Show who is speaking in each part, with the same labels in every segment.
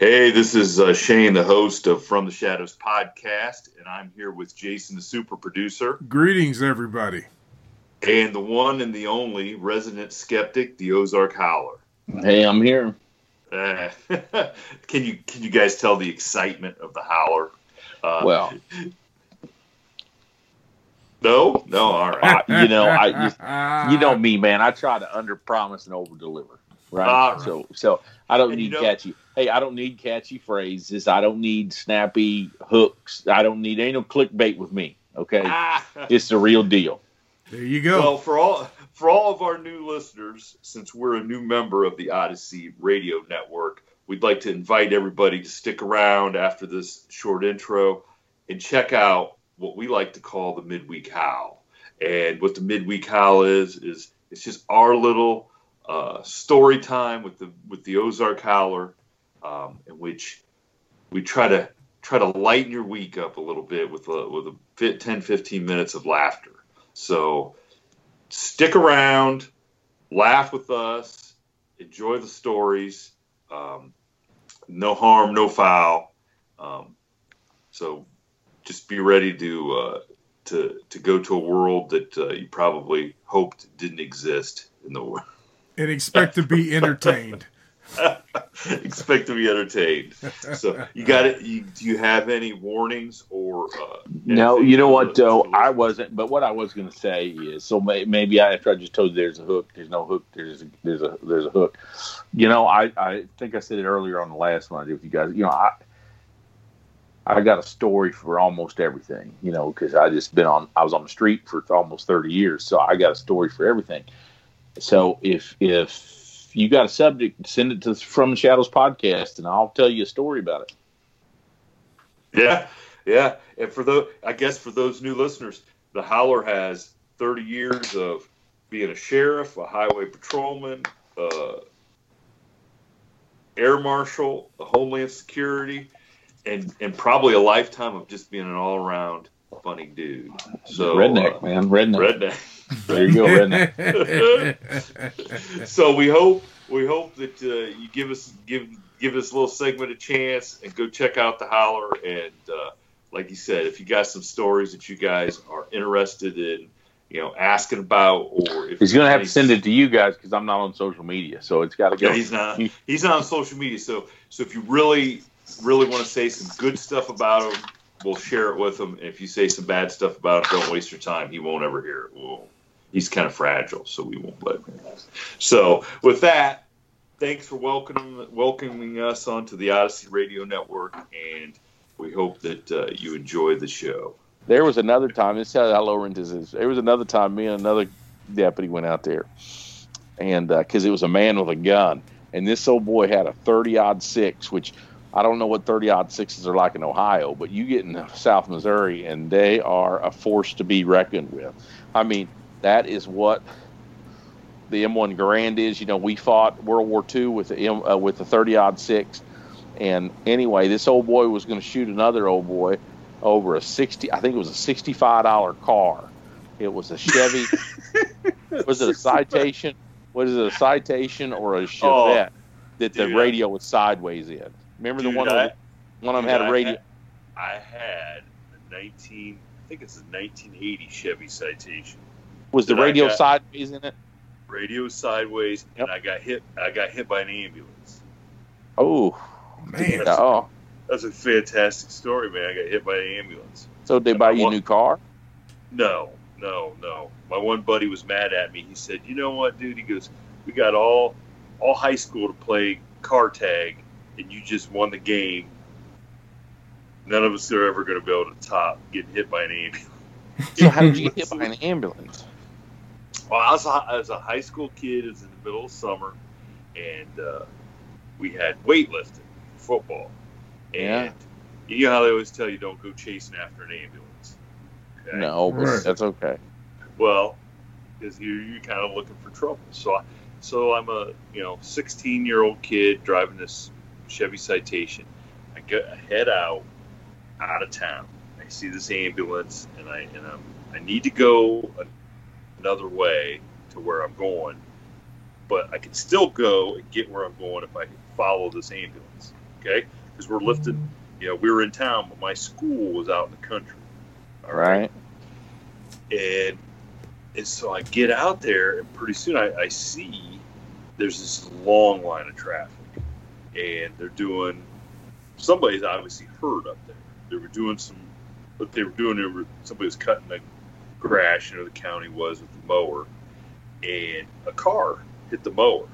Speaker 1: Hey, this is uh, Shane, the host of From the Shadows podcast, and I'm here with Jason, the super producer,
Speaker 2: Greetings, everybody.
Speaker 1: and the one and the only resident skeptic, the Ozark Howler.
Speaker 3: Hey, I'm here.
Speaker 1: Uh, can you can you guys tell the excitement of the Howler? Uh,
Speaker 3: Well,
Speaker 1: no, no, all right.
Speaker 3: I, you know, I just, you know me, man. I try to under promise and over deliver, right?
Speaker 1: Ah.
Speaker 3: so, so I don't
Speaker 1: And
Speaker 3: need
Speaker 1: know-
Speaker 3: catchy. Hey, I don't need catchy phrases. I don't need snappy hooks. I don't need ain't no clickbait with me. Okay,
Speaker 1: Ah.
Speaker 3: it's the real deal.
Speaker 2: There you go.
Speaker 1: Well, for all for all of our new listeners, since we're a new member of the Odyssey Radio Network, we'd like to invite everybody to stick around after this short intro and check out what we like to call the midweek howl. And what the midweek howl is is it's just our little uh, story time with the with the Ozark Howler, um, in which we try to try to lighten your week up a little bit with a with a fit 10 15 minutes of laughter. So stick around, laugh with us, enjoy the stories. Um, no harm, no foul. Um, so just be ready to uh, to to go to a world that uh, you probably hoped didn't exist in the world.
Speaker 2: And expect to be entertained.
Speaker 1: Expect to be entertained. So you got it. You, do you have any warnings or? Uh,
Speaker 3: No, you know what though? I wasn't. But what I was going to say is, so may, maybe I, after I just told you there's a hook, there's no hook. There's a, there's a there's a hook. You know, I I think I said it earlier on the last one I did with you guys. You know, I I got a story for almost everything. You know, because I just been on. I was on the street for almost thirty years, so I got a story for everything. So if if you got a subject, send it to From the Shadows podcast, and I'll tell you a story about it.
Speaker 1: Yeah, yeah. And for those, I guess for those new listeners, the Howler has 30 years of being a sheriff, a highway patrolman, uh, air marshal, homeland security, and and probably a lifetime of just being an all around funny dude. So
Speaker 3: redneck,
Speaker 1: uh,
Speaker 3: man, redneck.
Speaker 1: redneck.
Speaker 3: There you go, redneck.
Speaker 1: so we hope we hope that uh, you give us give give this little segment a chance and go check out the holler And uh, like you said, if you got some stories that you guys are interested in, you know, asking about, or if
Speaker 3: He's gonna have to send it to you guys because I'm not on social media, so it's got to go.
Speaker 1: Yeah, he's not. He's not on social media. So so if you really really want to say some good stuff about him, we'll share it with him. If you say some bad stuff about him, don't waste your time. He won't ever hear it. We'll, he's kind of fragile, so we won't let him. So with that, thanks for welcoming welcoming us onto the Odyssey Radio Network, and we hope that uh, you enjoy the show.
Speaker 3: There was another time. This is how low rent is. There was another time me and another deputy went out there, and because it was a man with a gun, and this old boy had a thirty odd six, which I don't know what thirty odd sixes are like in Ohio, but you get in South Missouri, and they are a force to be reckoned with. I mean, that is what the M1 Garand is. You know, we fought World War II with the M, uh, with the 30 odd six, and anyway, this old boy was going to shoot another old boy over a 60. I think it was a 65 dollar car. It was a Chevy. was it a citation? Was it a citation or a Chevette that the
Speaker 1: dude,
Speaker 3: radio was sideways in? Remember
Speaker 1: Dude,
Speaker 3: the one
Speaker 1: I-
Speaker 3: that one of them had a radio?
Speaker 1: I had a 19, I think it's a 1980 Chevy Citation.
Speaker 3: Was the radio
Speaker 1: got-
Speaker 3: sideways in it?
Speaker 1: Radio sideways,
Speaker 3: Yep.
Speaker 1: and I got hit. I got hit by an ambulance.
Speaker 3: Oh,
Speaker 2: Man,
Speaker 3: oh.
Speaker 1: That's a fantastic story, man. I got hit by an ambulance.
Speaker 3: So did they buy you a new car?
Speaker 1: No, no, no. My one buddy was mad at me. He said, "You know what, dude?" He goes, "We got all all high school to play car tag, and you just won the game. None of us are ever going to be able to top getting hit by an ambulance."
Speaker 3: So how did you get hit by an ambulance?
Speaker 1: Well, I was, a, I was a high school kid. It was in the middle of summer, and uh, we had weightlifting, football. And you know how they always tell you don't go chasing after an ambulance. Okay?
Speaker 3: No, but
Speaker 2: Right.
Speaker 3: that's okay.
Speaker 1: Well, because you're, you're kind of looking for trouble. So, I, so I'm a you know 16 year old kid driving this Chevy Citation. I get I head out out of town. I see this ambulance, and I and I'm, I need to go another way to where I'm going, but I can still go and get where I'm going if I follow this ambulance. Okay, because we're lifting. You know, we were in town, but my school was out in the country. All
Speaker 3: Right?
Speaker 1: and and so I get out there, and pretty soon I, I see there's this long line of traffic, and they're doing. Somebody's obviously hurt up there. They were doing some, what they were doing. They were, somebody was cutting the grass. You know, the county was with the mower, and a car hit the mower,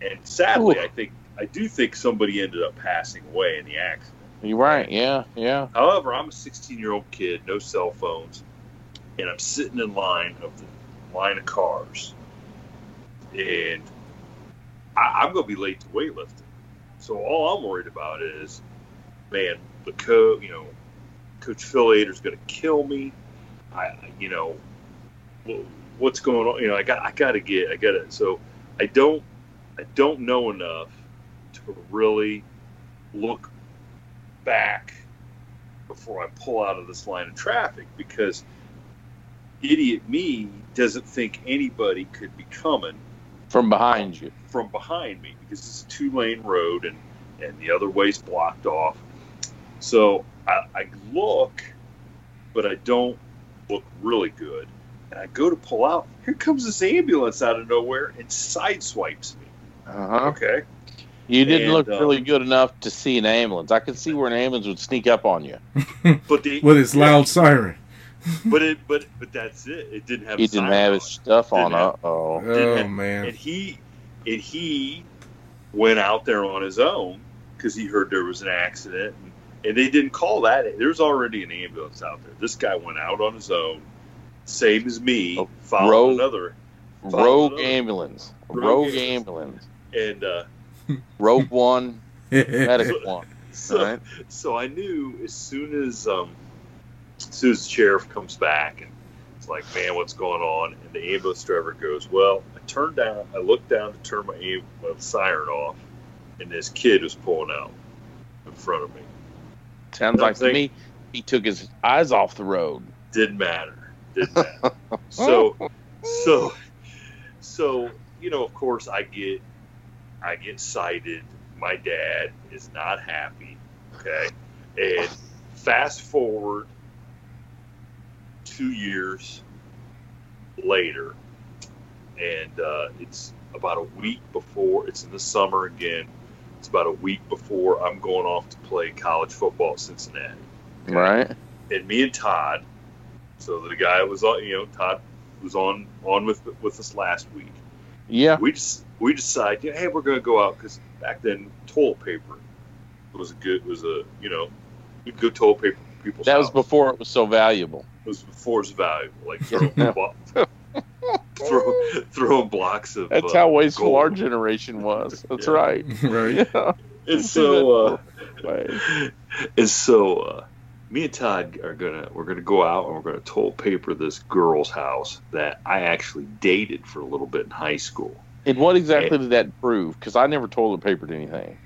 Speaker 1: and sadly,
Speaker 3: Ooh.
Speaker 1: I think I do think somebody ended up passing away in the accident.
Speaker 3: You're right. Yeah, yeah.
Speaker 1: However, I'm a 16 year old kid, no cell phones, and I'm sitting in line of the line of cars, and I, I'm going to be late to weightlifting. So all I'm worried about is, man, the co, you know, Coach Phil Ader's going to kill me. I- you know, what's going on? You know, I got, I got to get, I got to. So I don't, I don't know enough to really look back before I pull out of this line of traffic because idiot me doesn't think anybody could be coming
Speaker 3: From behind you.
Speaker 1: from behind me because it's a two lane road and, and the other way's blocked off. So I, I look, but I don't look really good. And I go to pull out. Here comes this ambulance out of nowhere and sideswipes me.
Speaker 3: Uh huh.
Speaker 1: Okay.
Speaker 3: You didn't
Speaker 1: And,
Speaker 3: look
Speaker 1: uh,
Speaker 3: really good enough to see an ambulance. I could see where an ambulance would sneak up on you.
Speaker 1: But the,
Speaker 2: with his loud siren.
Speaker 1: but it but but that's it. It didn't have.
Speaker 3: He
Speaker 1: a
Speaker 3: didn't have
Speaker 1: on
Speaker 3: his
Speaker 1: it.
Speaker 3: stuff on.
Speaker 1: Didn't
Speaker 3: Uh oh.
Speaker 2: Oh man,
Speaker 1: and he and he went out there on his own because he heard there was an accident and, and they didn't call that there's already an ambulance out there this guy went out on his own same as me
Speaker 3: Oh,
Speaker 1: followed
Speaker 3: rogue-
Speaker 1: another
Speaker 3: Rogue
Speaker 1: another-
Speaker 3: ambulance.
Speaker 1: Rogue
Speaker 3: Rogue
Speaker 1: ambulance.
Speaker 3: ambulance.
Speaker 1: and uh,
Speaker 3: Rogue one. Medic one.
Speaker 1: so
Speaker 3: Right.
Speaker 1: so I knew as soon as um as soon as the sheriff comes back and it's like man what's going on? And the ambulance driver goes well I turned down I looked down to turn my, am- my siren off and this kid was pulling out in front of me.
Speaker 3: Sounds like to me he took his eyes off the road.
Speaker 1: didn't matter. Didn't matter. So so so you know of course I get I get cited my dad is not happy okay? And fast forward two years later and uh, it's about a week before it's in the summer again it's about a week before i'm going off to play college football at cincinnati
Speaker 3: Right.
Speaker 1: and me and todd so the guy was on you know todd was on on with with us last week
Speaker 3: Yeah.
Speaker 1: we just we decide, yeah, hey, we're going to go out because back then toilet paper was a good was a you know you could go toilet paper people's
Speaker 3: That was before it was so valuable.
Speaker 1: it was before it's valuable like throwing, blo- throw, throwing blocks of
Speaker 3: That's
Speaker 1: uh,
Speaker 3: how wasteful
Speaker 1: gold.
Speaker 3: our generation was. That's
Speaker 1: Yeah.
Speaker 3: right.
Speaker 2: right.
Speaker 3: Yeah.
Speaker 1: and so uh,
Speaker 3: Way.
Speaker 1: and so uh, me and Todd are gonna we're gonna go out and we're gonna toilet paper this girl's house that I actually dated for a little bit in high school.
Speaker 3: And what exactly did that prove? Because I never toilet papered anything.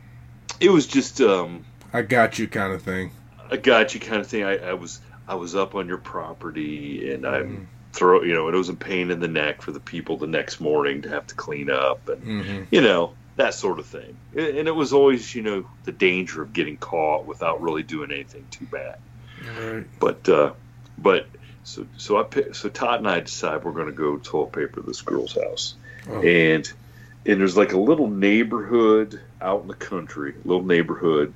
Speaker 1: It was just um,
Speaker 2: I got you kind of thing.
Speaker 1: A gotcha kind of thing. I, I was I was up on your property and I'm
Speaker 2: Mhm.
Speaker 1: throw you know, it was a pain in the neck for the people the next morning to have to clean up and
Speaker 2: Mhm.
Speaker 1: you know, that sort of thing. And it was always, you know, the danger of getting caught without really doing anything too bad.
Speaker 2: Right.
Speaker 1: But uh, but so so I pick, so Todd and I decide we're going to go toilet paper this girl's house,
Speaker 2: Oh.
Speaker 1: and and there's like a little neighborhood out in the country, little neighborhood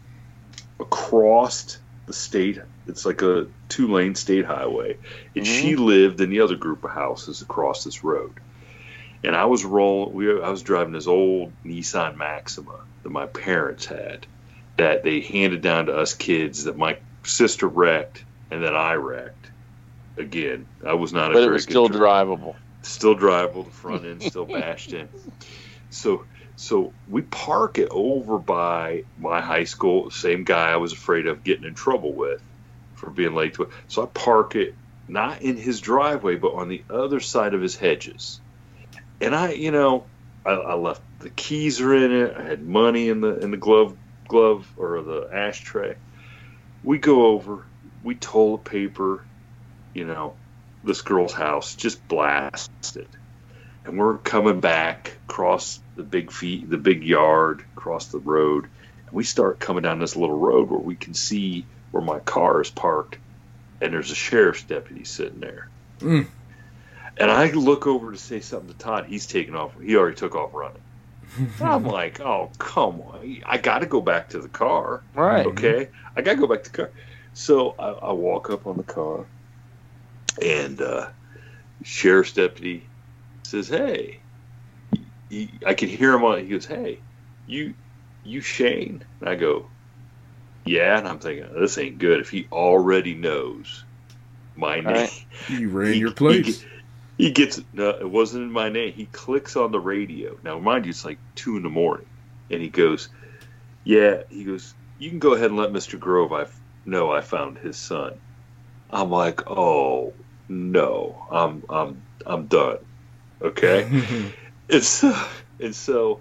Speaker 1: across state. It's like a two lane state highway, and she mm-hmm. lived in the other group of houses across this road. And I was rolling. We I was driving this old Nissan Maxima that my parents had, that they handed down to us kids that my sister wrecked and then I wrecked. Again, I was not a
Speaker 3: But it was still
Speaker 1: driver
Speaker 3: drivable.
Speaker 1: still drivable. The front end still bashed in. So so we park it over by my high school. Same guy I was afraid of getting in trouble with for being late to it. So I park it not in his driveway, but on the other side of his hedges. And I, you know, I, I left the keys are in it. I had money in the in the glove glove or the ashtray. We go over. We toilet paper. You know, this girl's house just blasted and we're coming back across the big feet the big yard across the road. And we start coming down this little road where we can see where my car is parked. And there's a sheriff's deputy sitting there.
Speaker 2: Mm.
Speaker 1: and i look over to say something to todd. He's taking off. He already took off running. I'm like oh come on. I gotta go back to the car.
Speaker 3: Right.
Speaker 1: Okay, I gotta go back to the car. So I, I walk up on the car, and uh, sheriff's deputy says, "Hey," he, I can hear him on. He goes, "Hey, you, you Shane?" And I go, "Yeah," and I'm thinking this ain't good. If he already knows my name,
Speaker 3: Right.
Speaker 2: You ran
Speaker 1: he-
Speaker 2: your plates.
Speaker 1: He, he gets no, it wasn't in my name. He clicks on the radio. Now, mind you, it's like two in the morning, and he goes, "Yeah." He goes, "You can go ahead and let Mister Grove I know I found his son." I'm like, "Oh no, I'm I'm I'm done." Okay, and so and so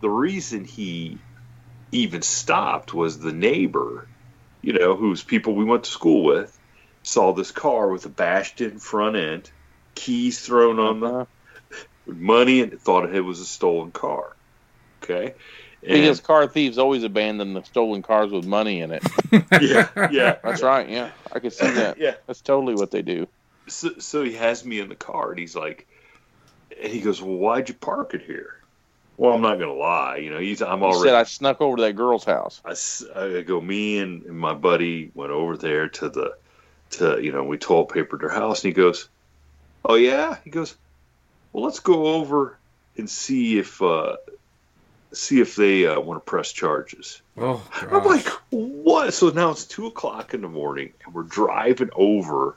Speaker 1: the reason he even stopped was the neighbor, you know, who's people we went to school with, saw this car with a bashed in front end, keys thrown on the
Speaker 3: Uh,
Speaker 1: money, and thought it was a stolen car. Okay, and,
Speaker 3: because car thieves always abandon the stolen cars with money in it.
Speaker 1: yeah, yeah,
Speaker 3: That's right. Yeah, I can see that.
Speaker 1: yeah.
Speaker 3: That's totally what they do.
Speaker 1: So, so he has me in the car, and he's like, and he goes, "Well, why'd you park it here?" Well, I'm not gonna lie, you know, he's I'm
Speaker 3: You
Speaker 1: already.
Speaker 3: said I snuck over to that girl's house.
Speaker 1: I go, me and, and my buddy went over there to the, to, you know, we toilet papered their house. And he goes, Oh, yeah? He goes, Well, let's go over and see if, uh, see if they uh, want to press charges.
Speaker 2: oh,
Speaker 1: I'm like, What? So now it's two o'clock in the morning and we're driving over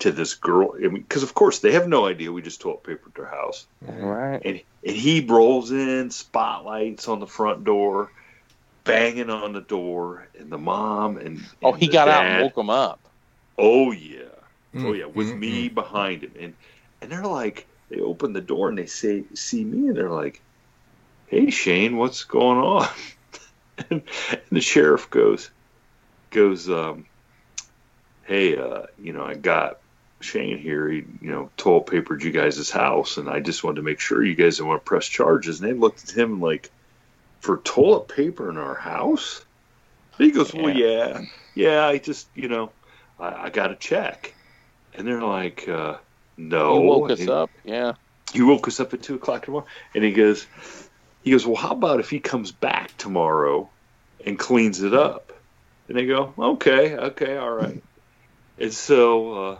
Speaker 1: to this girl. I mean, because of course they have no idea. We just toilet papered their house.
Speaker 3: Right.
Speaker 1: and and he rolls in spotlights on the front door banging on the door and the mom and,
Speaker 3: Oh, he
Speaker 1: the
Speaker 3: got out and woke them up.
Speaker 1: oh yeah. Oh
Speaker 2: Mm,
Speaker 1: yeah with
Speaker 2: mm,
Speaker 1: me behind him. And and they're like they open the door and they say see me and they're like hey shane what's going on? And, and the sheriff goes goes um hey uh you know i got Shane here, he, you know, toilet papered you guys' house, and I just wanted to make sure you guys didn't want to press charges. And they looked at him like, for toilet paper in our house? He goes, well, yeah, yeah, I just, you know, I, I got a check. And they're like, uh, no.
Speaker 3: He woke us
Speaker 1: And
Speaker 3: up. Yeah.
Speaker 1: He woke us up at two o'clock tomorrow, and he goes, he goes, well, how about if he comes back tomorrow and cleans it up? And they go, okay, okay, all right. And so uh,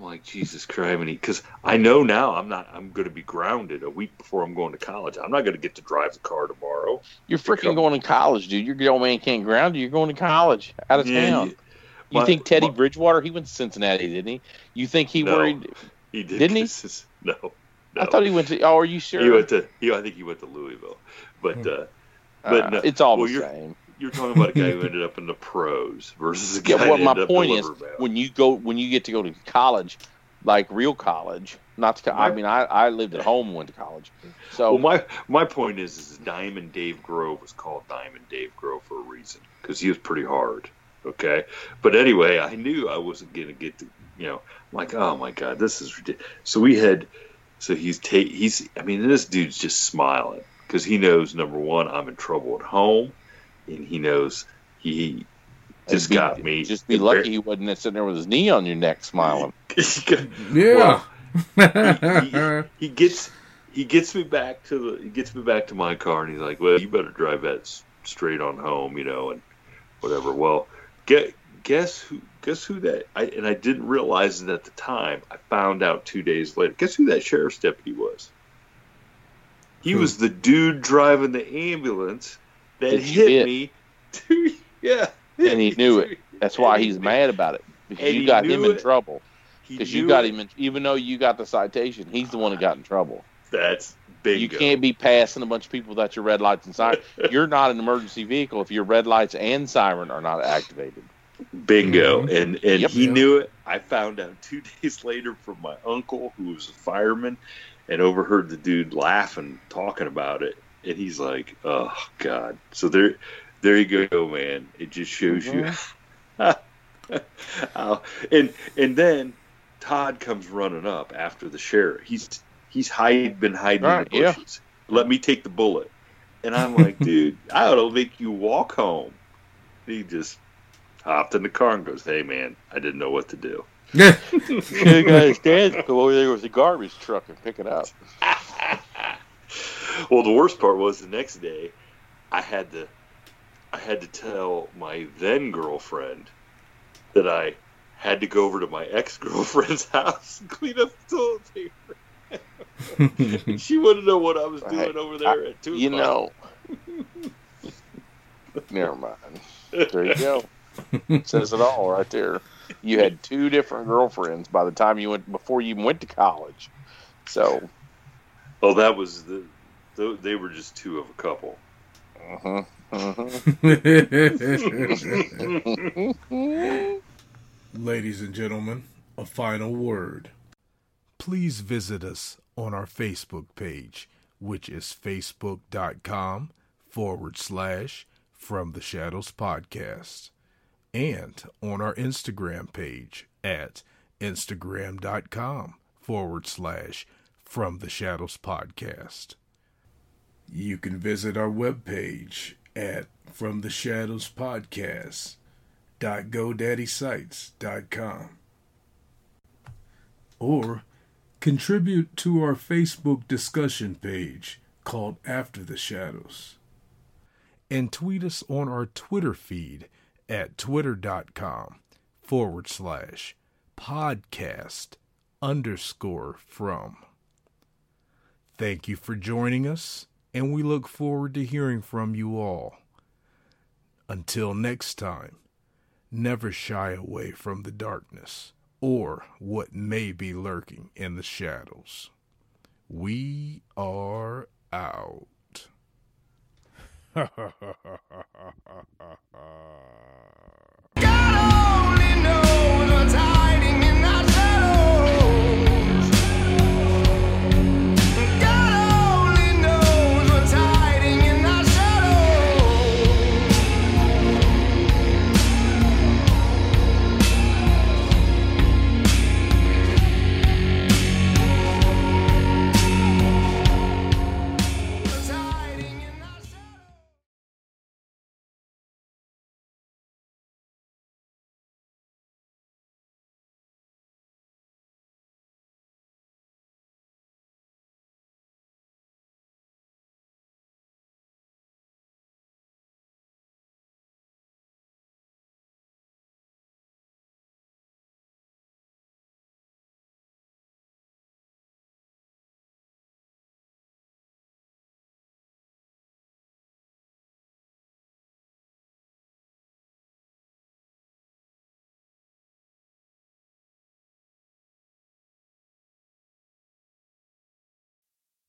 Speaker 1: I'm like, Jesus Christ, because I know now I'm not, I'm going to be grounded a week before I'm going to college. I'm not going to get to drive the car tomorrow.
Speaker 3: You're freaking going to college, dude. Your old man can't ground you. You're going to college out of
Speaker 1: Yeah,
Speaker 3: town.
Speaker 1: you-
Speaker 3: You
Speaker 1: my-
Speaker 3: think Teddy
Speaker 1: my-
Speaker 3: Bridgewater? He went to Cincinnati, didn't he? You think he
Speaker 1: No.
Speaker 3: worried?
Speaker 1: He did,
Speaker 3: Didn't he?
Speaker 1: No, no.
Speaker 3: I thought he went to. Oh, are you sure?
Speaker 1: He went to. He, I think he went to Louisville, but uh, but
Speaker 3: Uh,
Speaker 1: no.
Speaker 3: it's all
Speaker 1: Well,
Speaker 3: the same.
Speaker 1: You're talking about a guy who ended up in the pros versus a guy
Speaker 3: Yeah, my point
Speaker 1: in
Speaker 3: is, when you go, when you get to go to college, like real college, not to, I mean, I, I lived at home and went to college, so
Speaker 1: Well, my my point is, is Diamond Dave Grove was called Diamond Dave Grove for a reason because he was pretty hard. Okay, but anyway, I knew I wasn't gonna get to, you know, I'm like, oh my god, this is ridiculous. So we had, so he's ta- he's, I mean, this dude's just smiling because he knows number one, I'm in trouble at home, and he knows he just
Speaker 3: be,
Speaker 1: got me.
Speaker 3: Just be lucky he wasn't sitting there with his knee on your neck smiling.
Speaker 2: Yeah.
Speaker 1: Well, he, he, he gets he gets me back to the he gets me back to my car, and he's like, "Well, you better drive that straight on home, you know, and whatever." Well, get guess who guess who that I and I didn't realize it at the time. I found out two days later. Guess who that sheriff's deputy was? He
Speaker 2: Who?
Speaker 1: was the dude driving the ambulance that
Speaker 3: That
Speaker 1: hit
Speaker 3: hit.
Speaker 1: me. Two, yeah,
Speaker 3: And he knew it. That's why he's mad about it. Because
Speaker 1: And
Speaker 3: you got him in
Speaker 1: it.
Speaker 3: trouble. Because you got
Speaker 1: it.
Speaker 3: him in, even though you got the citation, he's the one that got in trouble.
Speaker 1: That's bingo.
Speaker 3: You can't be passing a bunch of people without your red lights and siren. You're not an emergency vehicle if your red lights and siren are not activated.
Speaker 1: Bingo.
Speaker 2: Mhm.
Speaker 1: And and
Speaker 3: Yep.
Speaker 1: he
Speaker 2: Yep.
Speaker 1: knew it. I found out two days later from my uncle, who was a fireman, and overheard the dude laughing, talking about it. And he's like, "Oh God!" So there, there you go, man. It just shows you. Mm-hmm. how, and and then Todd comes running up after the sheriff. He's he's hide been hiding
Speaker 3: Right,
Speaker 1: in the
Speaker 3: yeah.
Speaker 1: bushes. Let me take the bullet. And I'm like, dude, I ought to make you walk home. He just hopped in the car and goes, "Hey, man, I didn't know what to do."
Speaker 2: Yeah.
Speaker 3: you guys stand go over there with the garbage truck and pick it up.
Speaker 1: Well, the worst part was the next day, I had to, I had to tell my then girlfriend that I had to go over to my ex girlfriend's house and clean up the toilet paper. she wouldn't know what I was doing
Speaker 3: Right.
Speaker 1: over there at two.
Speaker 3: You
Speaker 1: o'clock.
Speaker 3: know. Never mind. There you go. Says it all right there. You had two different girlfriends by the time you went before you even went to college. So,
Speaker 1: Oh, that was the. Tho- They were just two of a couple.
Speaker 3: uh-huh, uh-huh.
Speaker 2: Ladies and gentlemen, a final word. Please visit us on our Facebook page, which is facebook.com forward slash from the shadows podcast, and on our Instagram page at instagram.com forward slash from the shadows podcast. You can visit our webpage at from the shadows or contribute to our Facebook discussion page called After the Shadows. And tweet us on our Twitter feed at twitter.com forward slash podcast underscore from. Thank you for joining us, and we look forward to hearing from you all. Until next time, never shy away from the darkness or what may be lurking in the shadows. We are out.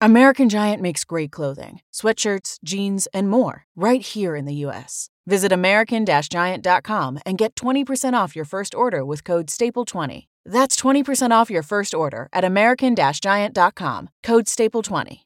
Speaker 4: American Giant makes great clothing, sweatshirts, jeans, and more right here in the U.S. Visit American-Giant.com and get 20% off your first order with code STAPLE20. That's 20% off your first order at American-Giant.com, code STAPLE20.